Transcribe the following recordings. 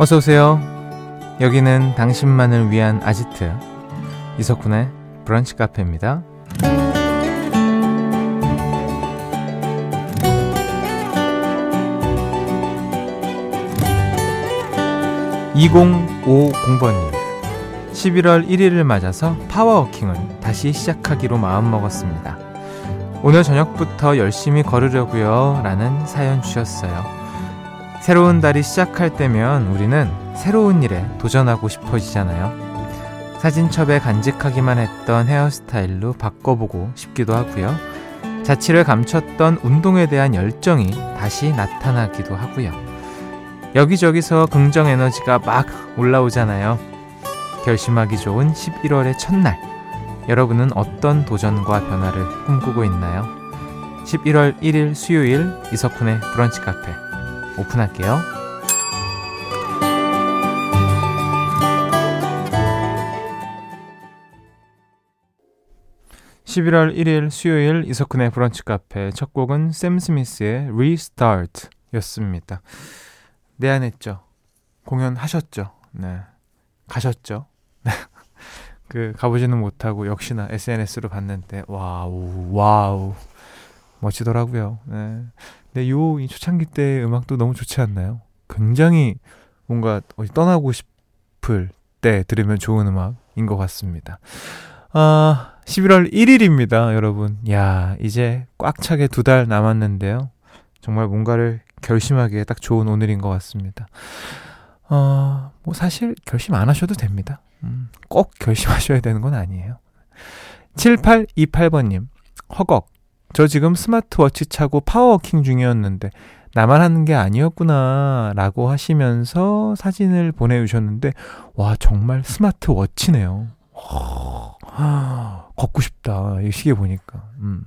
어서 오세요. 여기는 당신만을 위한 아지트 이석훈의 브런치 카페입니다. 2050번님 11월 1일을 맞아서 파워워킹을 다시 시작하기로 마음먹었습니다. 오늘 저녁부터 열심히 걸으려고요 라는 사연 주셨어요. 새로운 달이 시작할 때면 우리는 새로운 일에 도전하고 싶어지잖아요. 사진첩에 간직하기만 했던 헤어스타일로 바꿔보고 싶기도 하고요. 자취를 감췄던 운동에 대한 열정이 다시 나타나기도 하고요. 여기저기서 긍정 에너지가 막 올라오잖아요. 결심하기 좋은 11월의 첫날. 여러분은 어떤 도전과 변화를 꿈꾸고 있나요? 11월 1일 수요일 이석훈의 브런치 카페. 오픈할게요. 11월 1일 수요일 이석훈의 브런치 카페 첫 곡은 샘 스미스의 Restart 였습니다. 내한했죠. 공연하셨죠. 네. 가셨죠. 네. 그 가보지는 못하고 역시나 SNS로 봤는데 wow wow 멋지더라고요. 네. 근데 요 초창기 때 음악도 너무 좋지 않나요? 굉장히 뭔가 어디 떠나고 싶을 때 들으면 좋은 음악인 것 같습니다. 아, 11월 1일입니다, 여러분. 야, 이제 꽉 차게 두 달 남았는데요. 정말 뭔가를 결심하기에 딱 좋은 오늘인 것 같습니다. 어, 뭐 사실 결심 안 하셔도 됩니다. 음, 꼭 결심하셔야 되는 건 아니에요. 7828번님, 허걱. 저 지금 스마트워치 차고 power walking 중이었는데 나만 하는 게 아니었구나 라고 하시면서 사진을 보내주셨는데 와 정말 스마트워치네요. 걷고 싶다 이 시계 보니까. 음.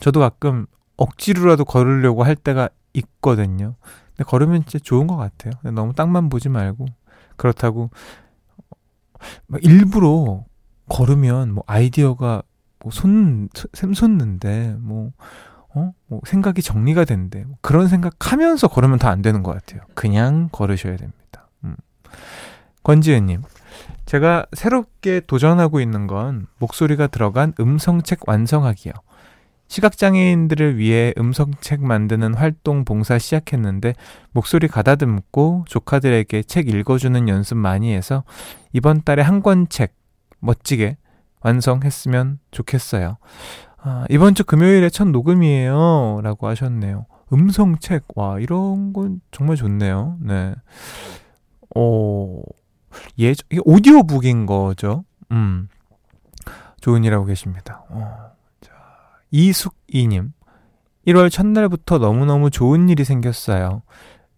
저도 가끔 억지로라도 걸으려고 할 때가 있거든요. 근데 걸으면 진짜 좋은 것 같아요. 너무 땅만 보지 말고 그렇다고 일부러 걸으면 뭐 아이디어가 뭐 손, 샘솟는데, 뭐, 어? 뭐 생각이 정리가 된대. 뭐 그런 생각하면서 걸으면 더안 되는 것 같아요. 그냥 걸으셔야 됩니다. 음. 권지은님, 제가 새롭게 도전하고 있는 건 목소리가 들어간 음성책 완성하기요. 시각장애인들을 위해 음성책 만드는 활동 봉사 시작했는데 목소리 가다듬고 조카들에게 책 읽어주는 연습 많이 해서 이번 달에 한 권 책 멋지게 완성했으면 좋겠어요. 아, 이번 주 금요일에 첫 녹음이에요. 라고 하셨네요. 음성책. 와, 이런 건 정말 좋네요. 네. 어, 예, 이게 오디오북인 거죠. 음. 하고 계십니다. 어, 자, 이숙이님. 1월 첫날부터 너무너무 좋은 일이 생겼어요.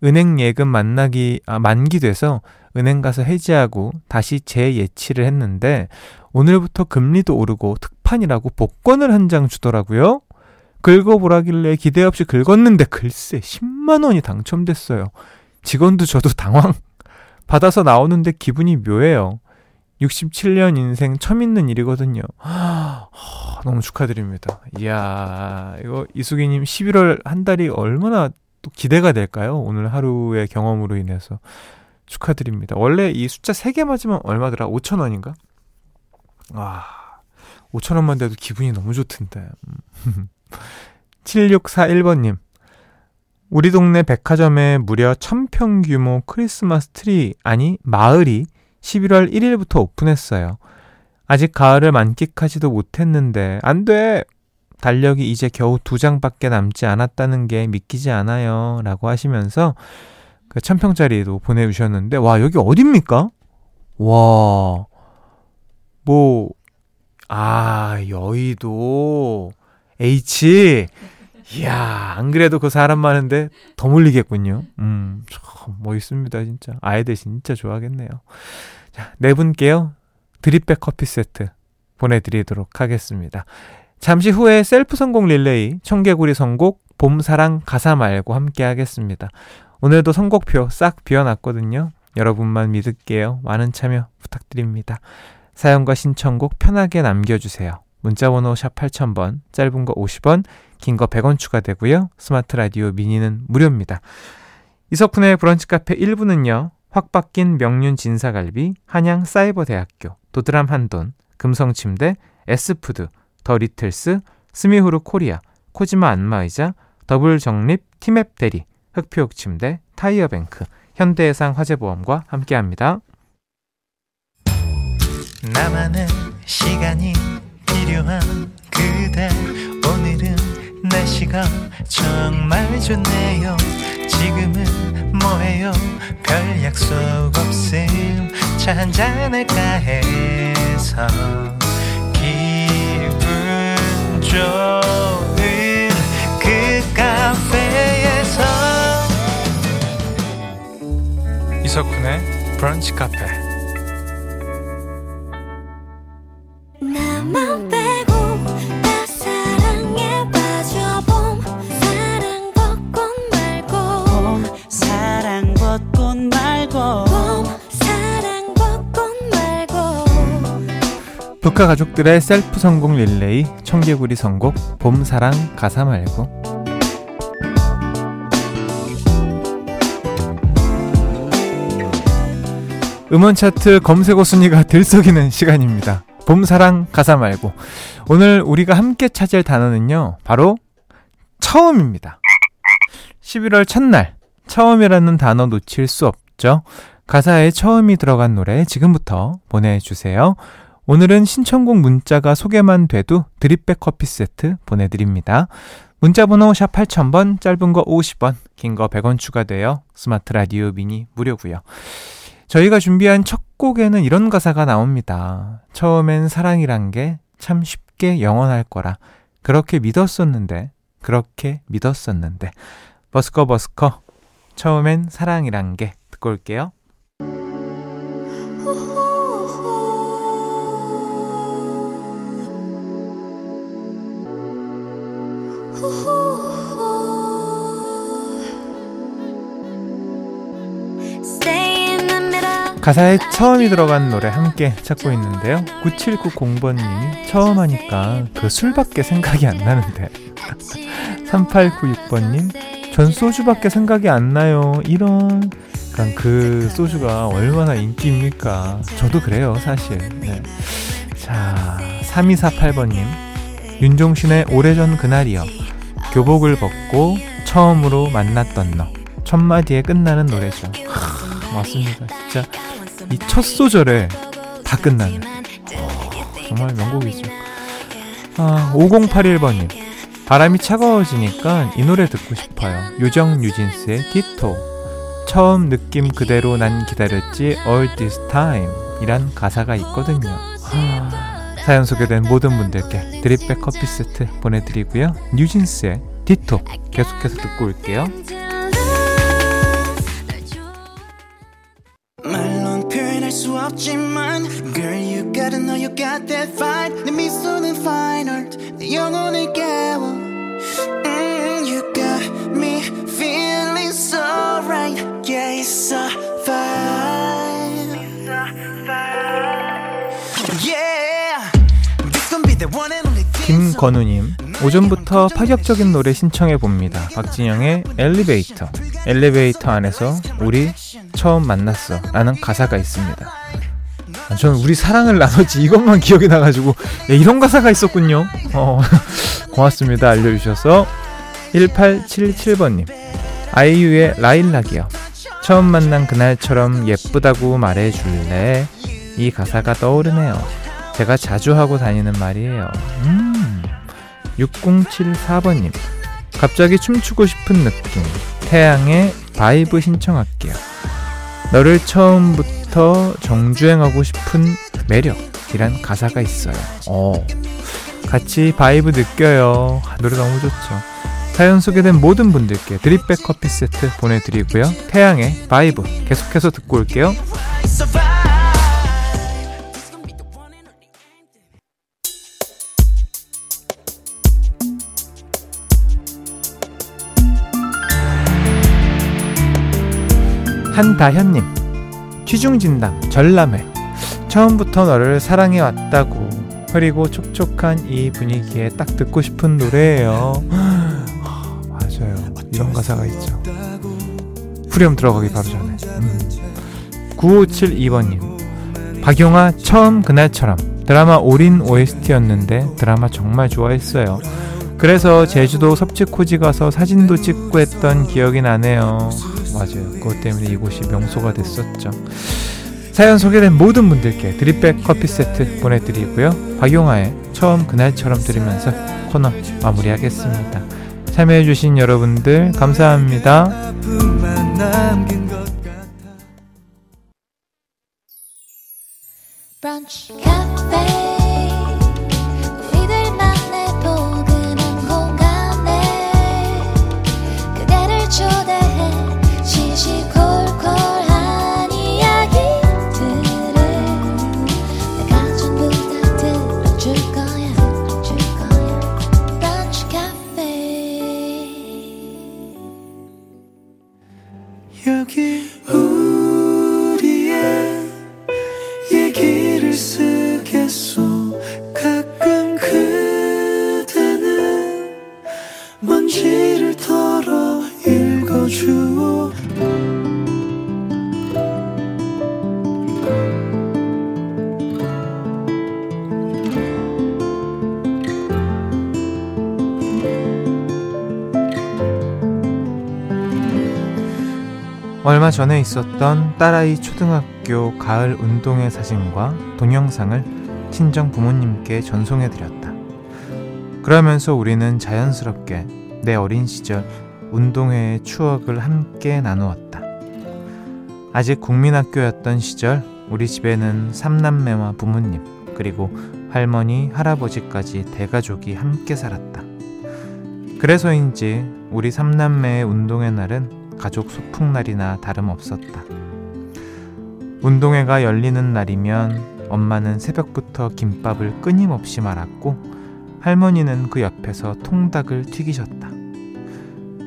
은행 예금 만나기, 아, 만기돼서 은행 가서 해지하고 다시 재예치를 했는데 오늘부터 금리도 오르고 특판이라고 복권을 한 장 주더라고요. 긁어보라길래 기대 없이 긁었는데 글쎄 10만 원이 당첨됐어요. 직원도 저도 당황. 받아서 나오는데 기분이 묘해요. 67년 인생 처음 있는 일이거든요. 하, 너무 축하드립니다. 이야, 이거 이수기님 11월 한 달이 얼마나 또 기대가 될까요? 오늘 하루의 경험으로 인해서. 축하드립니다. 원래 이 숫자 3개 맞으면 얼마더라? 5천 원인가? 와, 5천 원만 돼도 기분이 너무 좋던데. 7641번님. 우리 동네 백화점에 무려 1000평 규모 크리스마스 트리, 아니, 마을이 11월 1일부터 오픈했어요. 아직 가을을 만끽하지도 못했는데, 안 돼! 달력이 이제 겨우 두 장밖에 남지 않았다는 게 믿기지 않아요. 라고 하시면서 그 천평짜리도 보내주셨는데, 와, 여기 어딥니까? 와, 뭐, 아, 여의도, H, 이야, 안 그래도 그 사람 많은데 더 몰리겠군요. 음, 참 멋있습니다, 진짜. 아이들 진짜 좋아하겠네요. 자, 네 분께요, drip bag 커피 세트 보내드리도록 하겠습니다. 잠시 후에 셀프 성공 릴레이, 청개구리 선곡, 봄사랑 가사 말고 함께 하겠습니다. 오늘도 선곡표 싹 비워놨거든요. 여러분만 믿을게요. 많은 참여 부탁드립니다. 사연과 신청곡 편하게 남겨주세요. 문자번호 샵 8000번, 짧은 거 50원, 긴 거 100원 추가되고요. 스마트 라디오 미니는 무료입니다. 이석훈의 브런치 카페 1부는요. 확 바뀐 명륜 진사갈비, 한양 사이버대학교, 도드람 한돈, 금성침대, 에스푸드, 더 리틀스, 스미후르 코리아, 코지마 안마의자, 더블 정립, 티맵 대리, 흑표육 침대, 타이어뱅크, 현대해상 화재보험과 함께합니다. 나만의 시간이 필요한 그대. 오늘은 날씨가 정말 좋네요. 지금은 뭐해요? 별 약속 없음. 차 한잔할까 해서 좋은 그 카페에서. 이석훈의 브런치 카페. 나만 북카 가족들의 셀프 성공 릴레이 청개구리 선곡 봄사랑 가사 말고 음원 차트 검색어 순위가 들썩이는 시간입니다. 봄사랑 가사 말고 오늘 우리가 함께 찾을 단어는요. 바로 처음입니다. 11월 첫날 처음이라는 단어 놓칠 수 없죠. 가사에 처음이 들어간 노래 지금부터 보내주세요. 오늘은 신청곡 문자가 소개만 돼도 드립백 커피 세트 보내드립니다. 문자번호 샵 8000번, 짧은 거 50원, 긴 거 100원 추가되어 스마트 라디오 미니 무료고요. 저희가 준비한 첫 곡에는 이런 가사가 나옵니다. 처음엔 사랑이란 게 참 쉽게 영원할 거라. 그렇게 믿었었는데, 그렇게 믿었었는데. 버스커 버스커. 처음엔 사랑이란 게 듣고 올게요. 가사에 처음이 들어간 노래 함께 찾고 있는데요. 9790번님이 처음 하니까 그 술밖에 생각이 안 나는데. 3896번님, 전 소주밖에 생각이 안 나요. 이런. 그러니까 그 소주가 얼마나 인기입니까? 저도 그래요, 사실. 네. 자, 3248번님, 윤종신의 오래전 그날이여. 교복을 벗고 처음으로 만났던 너. 첫 마디에 끝나는 노래죠. 하, 맞습니다. 진짜 이 첫 소절에 다 끝나는 어, 정말 명곡이죠. 아, 5081번님 바람이 차가워지니까 이 노래 듣고 싶어요. 요정 뉴진스의 디토 처음 느낌 그대로 난 기다렸지 all this time 이란 가사가 있거든요. 하, 사연 소개된 모든 분들께 드립백 커피 세트 보내드리고요. 뉴진스의 디토 계속해서 듣고 올게요. 없지만 Girl you gotta know you got that fight 내 미소는 fine art 내 영혼을 깨워 mm, You got me feeling so right Yeah it's a vibe Yeah This gon' be the one and only 김건우님 오전부터 파격적인 노래 신청해 봅니다. 박진영의 엘리베이터. 엘리베이터 안에서 우리 처음 만났어 라는 가사가 있습니다. 아, 저는 우리 사랑을 나눴지 이것만 기억이 나가지고 야, 이런 가사가 있었군요. 어, 고맙습니다 알려주셔서 1877번님 아이유의 라일락이요. 처음 만난 그날처럼 예쁘다고 말해줄래? 이 가사가 떠오르네요. 제가 자주 하고 다니는 말이에요. 음. 6074번님. 갑자기 춤추고 싶은 느낌. 태양의 VIBE 신청할게요. 너를 처음부터 정주행하고 싶은 매력이란 가사가 있어요. 어. 같이 vibe 느껴요. 아, 노래 너무 좋죠. 사연 소개된 모든 분들께 drip bag 커피 세트 보내드리고요. 태양의 VIBE 계속해서 듣고 올게요. 한다현님 취중진담 전람회 처음부터 너를 사랑해 왔다고 흐리고 촉촉한 이 분위기에 딱 듣고 싶은 노래예요 맞아요 이런 가사가 있죠 후렴 들어가기 바로 전에 음. 9572번님. 박용아 처음 그날처럼 드라마 올인 OST였는데 드라마 정말 좋아했어요. 그래서 제주도 섭지코지 가서 사진도 찍고 했던 기억이 나네요. 맞아요. 그것 때문에 이곳이 명소가 됐었죠. 사연 소개된 모든 분들께 드립백 커피 세트 보내드리고요. 박용아의 처음 그날처럼 들으면서 코너 마무리하겠습니다. 참여해주신 여러분들 감사합니다. 브런치 카페 얼마 전에 있었던 딸아이 초등학교 가을 운동회 사진과 동영상을 친정 부모님께 전송해드렸다. 그러면서 우리는 자연스럽게 내 어린 시절 운동회의 추억을 함께 나누었다. 아직 국민학교였던 시절 우리 집에는 삼남매와 부모님 그리고 할머니, 할아버지까지 대가족이 함께 살았다. 그래서인지 우리 삼남매의 운동회 날은 가족 소풍날이나 다름없었다. 운동회가 열리는 날이면 엄마는 새벽부터 김밥을 끊임없이 말았고 할머니는 그 옆에서 통닭을 튀기셨다.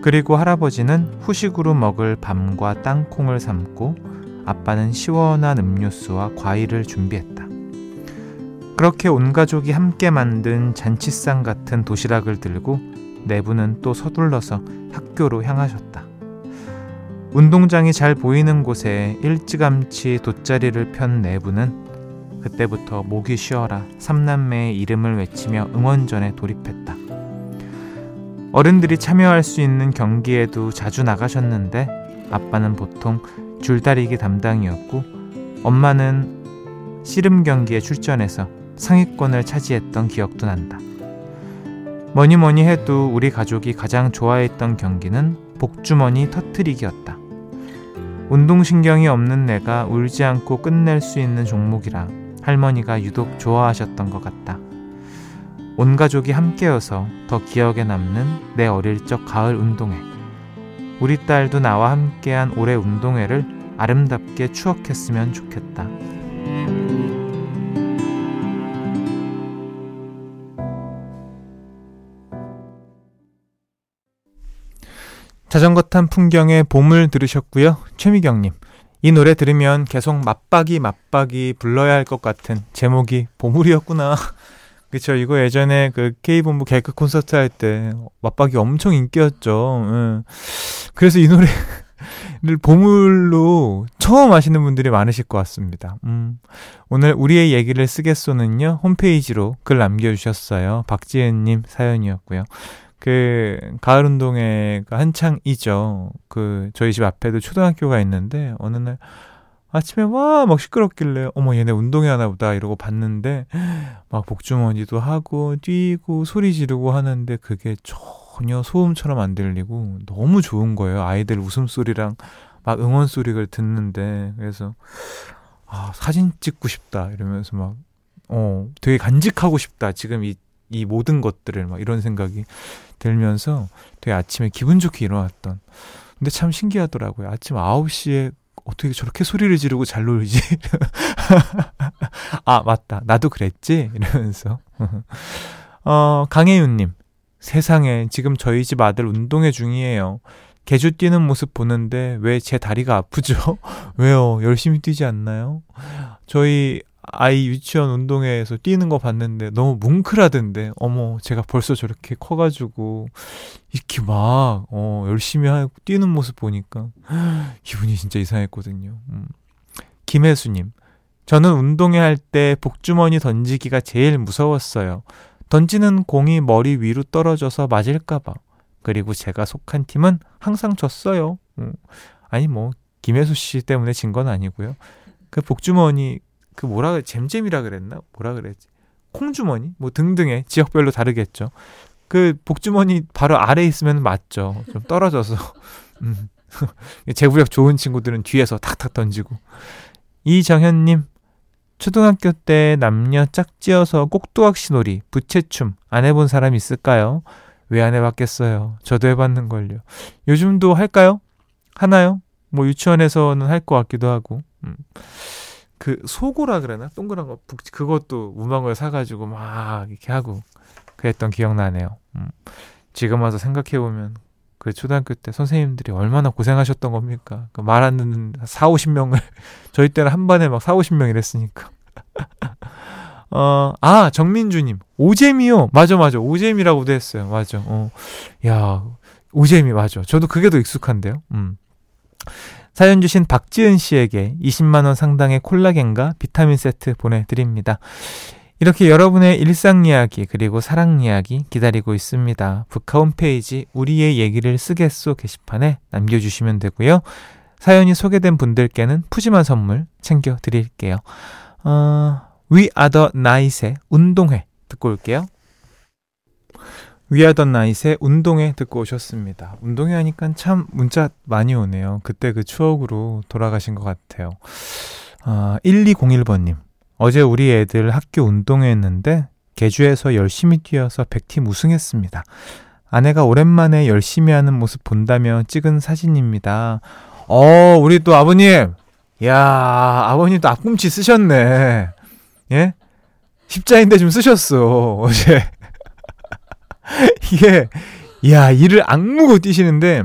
그리고 할아버지는 후식으로 먹을 밤과 땅콩을 삶고 아빠는 시원한 음료수와 과일을 준비했다. 그렇게 온 가족이 함께 만든 잔치상 같은 도시락을 들고 내부는 또 서둘러서 학교로 향하셨다. 운동장이 잘 보이는 곳에 일찌감치 돗자리를 편 내부는 그때부터 목이 쉬어라 삼남매의 이름을 외치며 응원전에 돌입했다. 어른들이 참여할 수 있는 경기에도 자주 나가셨는데 아빠는 보통 줄다리기 담당이었고 엄마는 씨름 경기에 출전해서 상위권을 차지했던 기억도 난다. 뭐니 뭐니 해도 우리 가족이 가장 좋아했던 경기는 복주머니 터트리기였다. 운동신경이 없는 내가 울지 않고 끝낼 수 있는 종목이라 할머니가 유독 좋아하셨던 것 같다. 온 가족이 함께여서 더 기억에 남는 내 어릴 적 가을 운동회. 우리 딸도 나와 함께한 올해 운동회를 아름답게 추억했으면 좋겠다. 자전거 탄 풍경의 봄을 들으셨고요. 최미경님. 이 노래 들으면 계속 맞박이 맞박이 불러야 할 것 같은 제목이 보물이었구나. 그쵸. 이거 예전에 그 K본부 개그 콘서트 할 때 맞박이 엄청 인기였죠. 응. 그래서 이 노래를 보물로 처음 아시는 분들이 많으실 것 같습니다. 음. 오늘 우리의 얘기를 쓰겠소는요. 홈페이지로 글 남겨주셨어요. 박지혜님 사연이었고요. 그 가을 운동회가 한창이죠. 그 저희 집 앞에도 초등학교가 있는데 어느 날 아침에 와 막 시끄럽길래 어머 얘네 운동회 하나 보다 이러고 봤는데 막 복주머니도 하고 뛰고 소리 지르고 하는데 그게 전혀 소음처럼 안 들리고 너무 좋은 거예요. 아이들 웃음소리랑 막 응원 소리를 듣는데 그래서 아 사진 찍고 싶다 이러면서 막 어, 되게 간직하고 싶다. 지금 이, 이 모든 것들을 막 이런 생각이 들면서 되게 아침에 기분 좋게 일어났던. 근데 참 신기하더라고요. 아침 9시에 어떻게 저렇게 소리를 지르고 잘 놀지? 아, 맞다. 나도 그랬지? 이러면서. 어, 강혜윤님. 세상에, 지금 저희 집 아들 운동회 중이에요. 개주 뛰는 모습 보는데 왜 제 다리가 아프죠? 왜요? 열심히 뛰지 않나요? 저희 아이 유치원 운동회에서 뛰는 거 봤는데 너무 뭉클하던데 어머 제가 벌써 저렇게 커가지고 이렇게 막 어, 열심히 하고 뛰는 모습 보니까 기분이 진짜 이상했거든요. 음. 김혜수님, 저는 운동회 할 때 복주머니 던지기가 제일 무서웠어요. 던지는 공이 머리 위로 떨어져서 맞을까봐. 그리고 제가 속한 팀은 항상 졌어요. 음, 아니, 뭐, 김혜수 씨 때문에 진 건 아니고요. 그 복주머니, 그 뭐라, 그래, 잼잼이라 그랬나? 뭐라 그랬지? 콩주머니? 뭐 등등의 지역별로 다르겠죠. 그 복주머니 바로 아래에 있으면 맞죠. 좀 떨어져서. 음. 제구력 좋은 친구들은 뒤에서 탁탁 던지고. 이정현님, 초등학교 때 남녀 짝지어서 꼭두각시 놀이, 부채춤 안 해본 사람 있을까요? 왜 안 해봤겠어요? 저도 해봤는걸요. 요즘도 할까요? 하나요? 뭐 유치원에서는 할 것 같기도 하고. 음. 그 소고라 그러나 동그란 거 북- 그것도 무망을 사가지고 막 이렇게 하고 그랬던 기억나네요. 음. 지금 와서 생각해 보면 그 초등학교 때 선생님들이 얼마나 고생하셨던 겁니까? 그 말 안 듣는 4, 50명을 저희 때는 한 반에 막 4, 50명 이랬으니까. 어, 아, 정민주님. 오재미요. 맞아, 맞아. 오재미라고도 했어요. 맞아. 어. 야, 오재미, 맞아. 저도 그게 더 익숙한데요. 음. 사연 주신 박지은 씨에게 20만원 상당의 콜라겐과 비타민 세트 보내드립니다. 이렇게 여러분의 일상 이야기, 그리고 사랑 이야기 기다리고 있습니다. 북카 홈페이지 우리의 얘기를 쓰겠소 게시판에 남겨주시면 되고요. 사연이 소개된 분들께는 푸짐한 선물 챙겨드릴게요. 어, We Are The Night의 운동회 듣고 올게요. The Night의 운동회 듣고 오셨습니다. 운동회 하니까 참 문자 많이 오네요. 그때 그 추억으로 돌아가신 것 같아요. 아, 1201번님. 어제 우리 애들 학교 운동회 했는데 개주에서 열심히 뛰어서 100팀 우승했습니다. 아내가 오랜만에 열심히 하는 모습 본다며 찍은 사진입니다. 어, 우리 또 아버님. 야, 아버님 또 앞꿈치 쓰셨네. 예? 십자인대 좀 쓰셨어. 어제. 이게 야, 이를 악무고 뛰시는데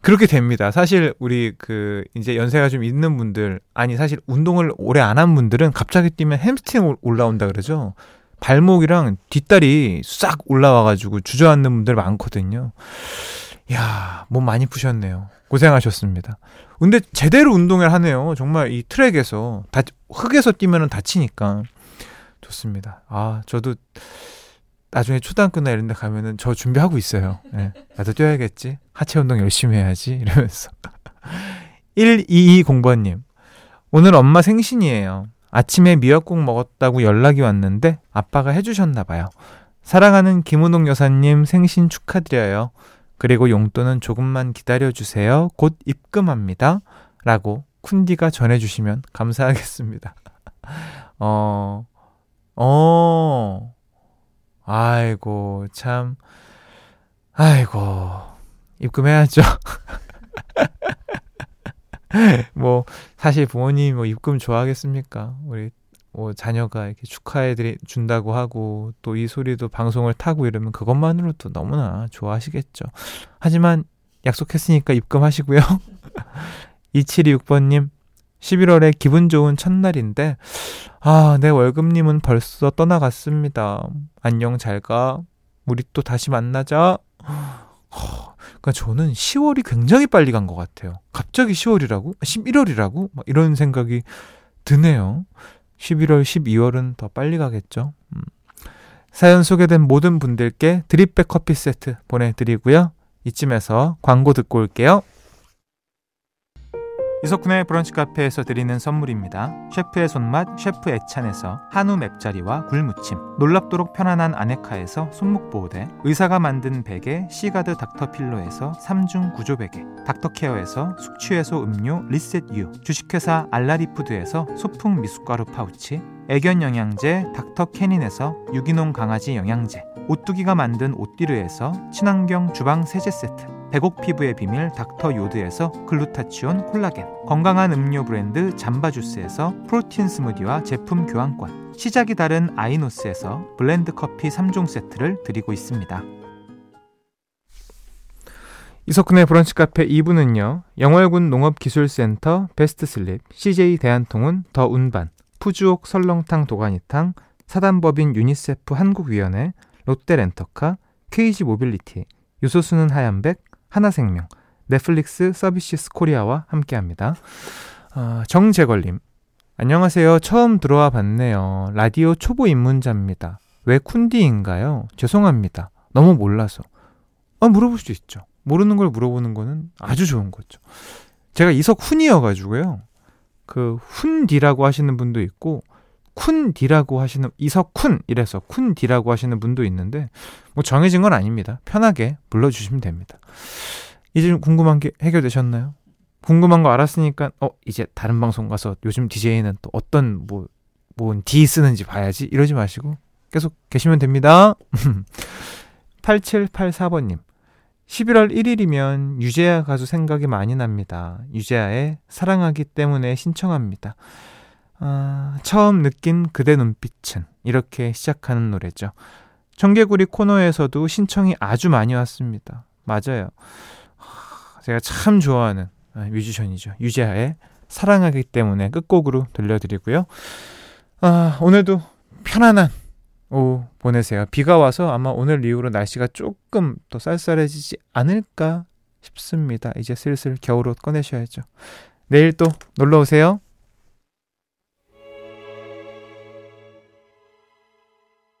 그렇게 됩니다. 사실 우리 그 이제 연세가 좀 있는 분들 아니 사실 운동을 오래 안 한 분들은 갑자기 뛰면 햄스트링 올- 올라온다 그러죠. 발목이랑 뒷다리 싹 올라와 가지고 주저앉는 분들 많거든요. 야, 몸 많이 푸셨네요. 고생하셨습니다. 근데 제대로 운동을 하네요. 정말 이 트랙에서 다 흙에서 뛰면은 다치니까 좋습니다. 아, 저도 나중에 초등학교나 이런 데 가면은 저 준비하고 있어요. 예, 나도 뛰어야겠지. 하체 운동 열심히 해야지. 이러면서. 1220번님. 오늘 엄마 생신이에요. 아침에 미역국 먹었다고 연락이 왔는데 아빠가 해주셨나봐요. 사랑하는 김은옥 여사님 생신 축하드려요. 그리고 용돈은 조금만 기다려주세요. 곧 입금합니다. 라고 쿤디가 전해주시면 감사하겠습니다. 어, 어, 아이고, 참, 아이고, 입금해야죠. 뭐, 사실 부모님이 뭐 입금 좋아하겠습니까? 우리, 뭐, 자녀가 이렇게 축하해 준다고 하고, 또 이 소리도 방송을 타고 이러면 그것만으로도 너무나 좋아하시겠죠. 하지만 약속했으니까 입금하시고요. 2726번님, 11월에 기분 좋은 첫날인데, 아, 내 월급님은 벌써 떠나갔습니다. 안녕, 잘 가. 우리 또 다시 만나자. 허, 그러니까 저는 10월이 굉장히 빨리 간 것 같아요. 갑자기 10월이라고? 11월이라고? 막 이런 생각이 드네요. 11월, 12월은 더 빨리 가겠죠. 음. 사연 소개된 모든 분들께 drip bag 커피 세트 보내드리고요. 이쯤에서 광고 듣고 올게요. 이석훈의 브런치 카페에서 드리는 선물입니다. 셰프의 손맛 셰프 애찬에서 한우 맵자리와 굴무침 놀랍도록 편안한 아네카에서 손목보호대 의사가 만든 베개 시가드 닥터필로에서 3중 구조베개 닥터케어에서 숙취해소 음료 리셋유 주식회사 알라리푸드에서 소풍 미숫가루 파우치 애견 영양제 닥터캐닌에서 유기농 강아지 영양제 오뚜기가 만든 오띠르에서 친환경 주방 세제 세트 백옥 피부의 비밀 닥터 요드에서 글루타치온 콜라겐 건강한 음료 브랜드 잠바주스에서 protein 스무디와 제품 교환권 시작이 다른 아이노스에서 blend 커피 3종 세트를 드리고 있습니다. 이석훈의 브런치 카페 2부는요. 영월군 농업기술센터 베스트슬립 CJ 대한통운 더 운반 푸주옥 설렁탕 도가니탕 사단법인 유니세프 한국위원회 롯데렌터카 KG 모빌리티 요소수는 하얀백 하나생명 넷플릭스 서비스 코리아와 함께합니다. 어, 정재걸님 안녕하세요. 처음 들어와 봤네요. 라디오 초보 입문자입니다. 왜 쿤디인가요? 죄송합니다. 너무 몰라서. 아, 물어볼 수 있죠. 모르는 걸 물어보는 거는 아주 좋은 거죠. 제가 이석 훈이어가지고요. 그 훈디라고 하시는 분도 있고 쿤디라고 하시는 이석훈 이래서 쿤디라고 하시는 분도 있는데 뭐 정해진 건 아닙니다. 편하게 불러주시면 됩니다. 이제 좀 궁금한 게 해결되셨나요? 궁금한 거 알았으니까 어 이제 다른 방송 가서 요즘 DJ는 또 어떤 뭐뭔 D 쓰는지 봐야지 이러지 마시고 계속 계시면 됩니다. 8784번님 11월 1일이면 유재하 가수 생각이 많이 납니다. 유재하의 사랑하기 때문에 신청합니다. 아, 처음 느낀 그대 눈빛은 이렇게 시작하는 노래죠. 청개구리 코너에서도 신청이 아주 많이 왔습니다. 맞아요. 하, 제가 참 좋아하는 아, 뮤지션이죠. 유재하의 사랑하기 때문에 끝곡으로 들려드리고요. 아, 오늘도 편안한 오후 보내세요. 비가 와서 아마 오늘 이후로 날씨가 조금 더 쌀쌀해지지 않을까 싶습니다. 이제 슬슬 겨울옷 꺼내셔야죠. 내일 또 놀러 오세요.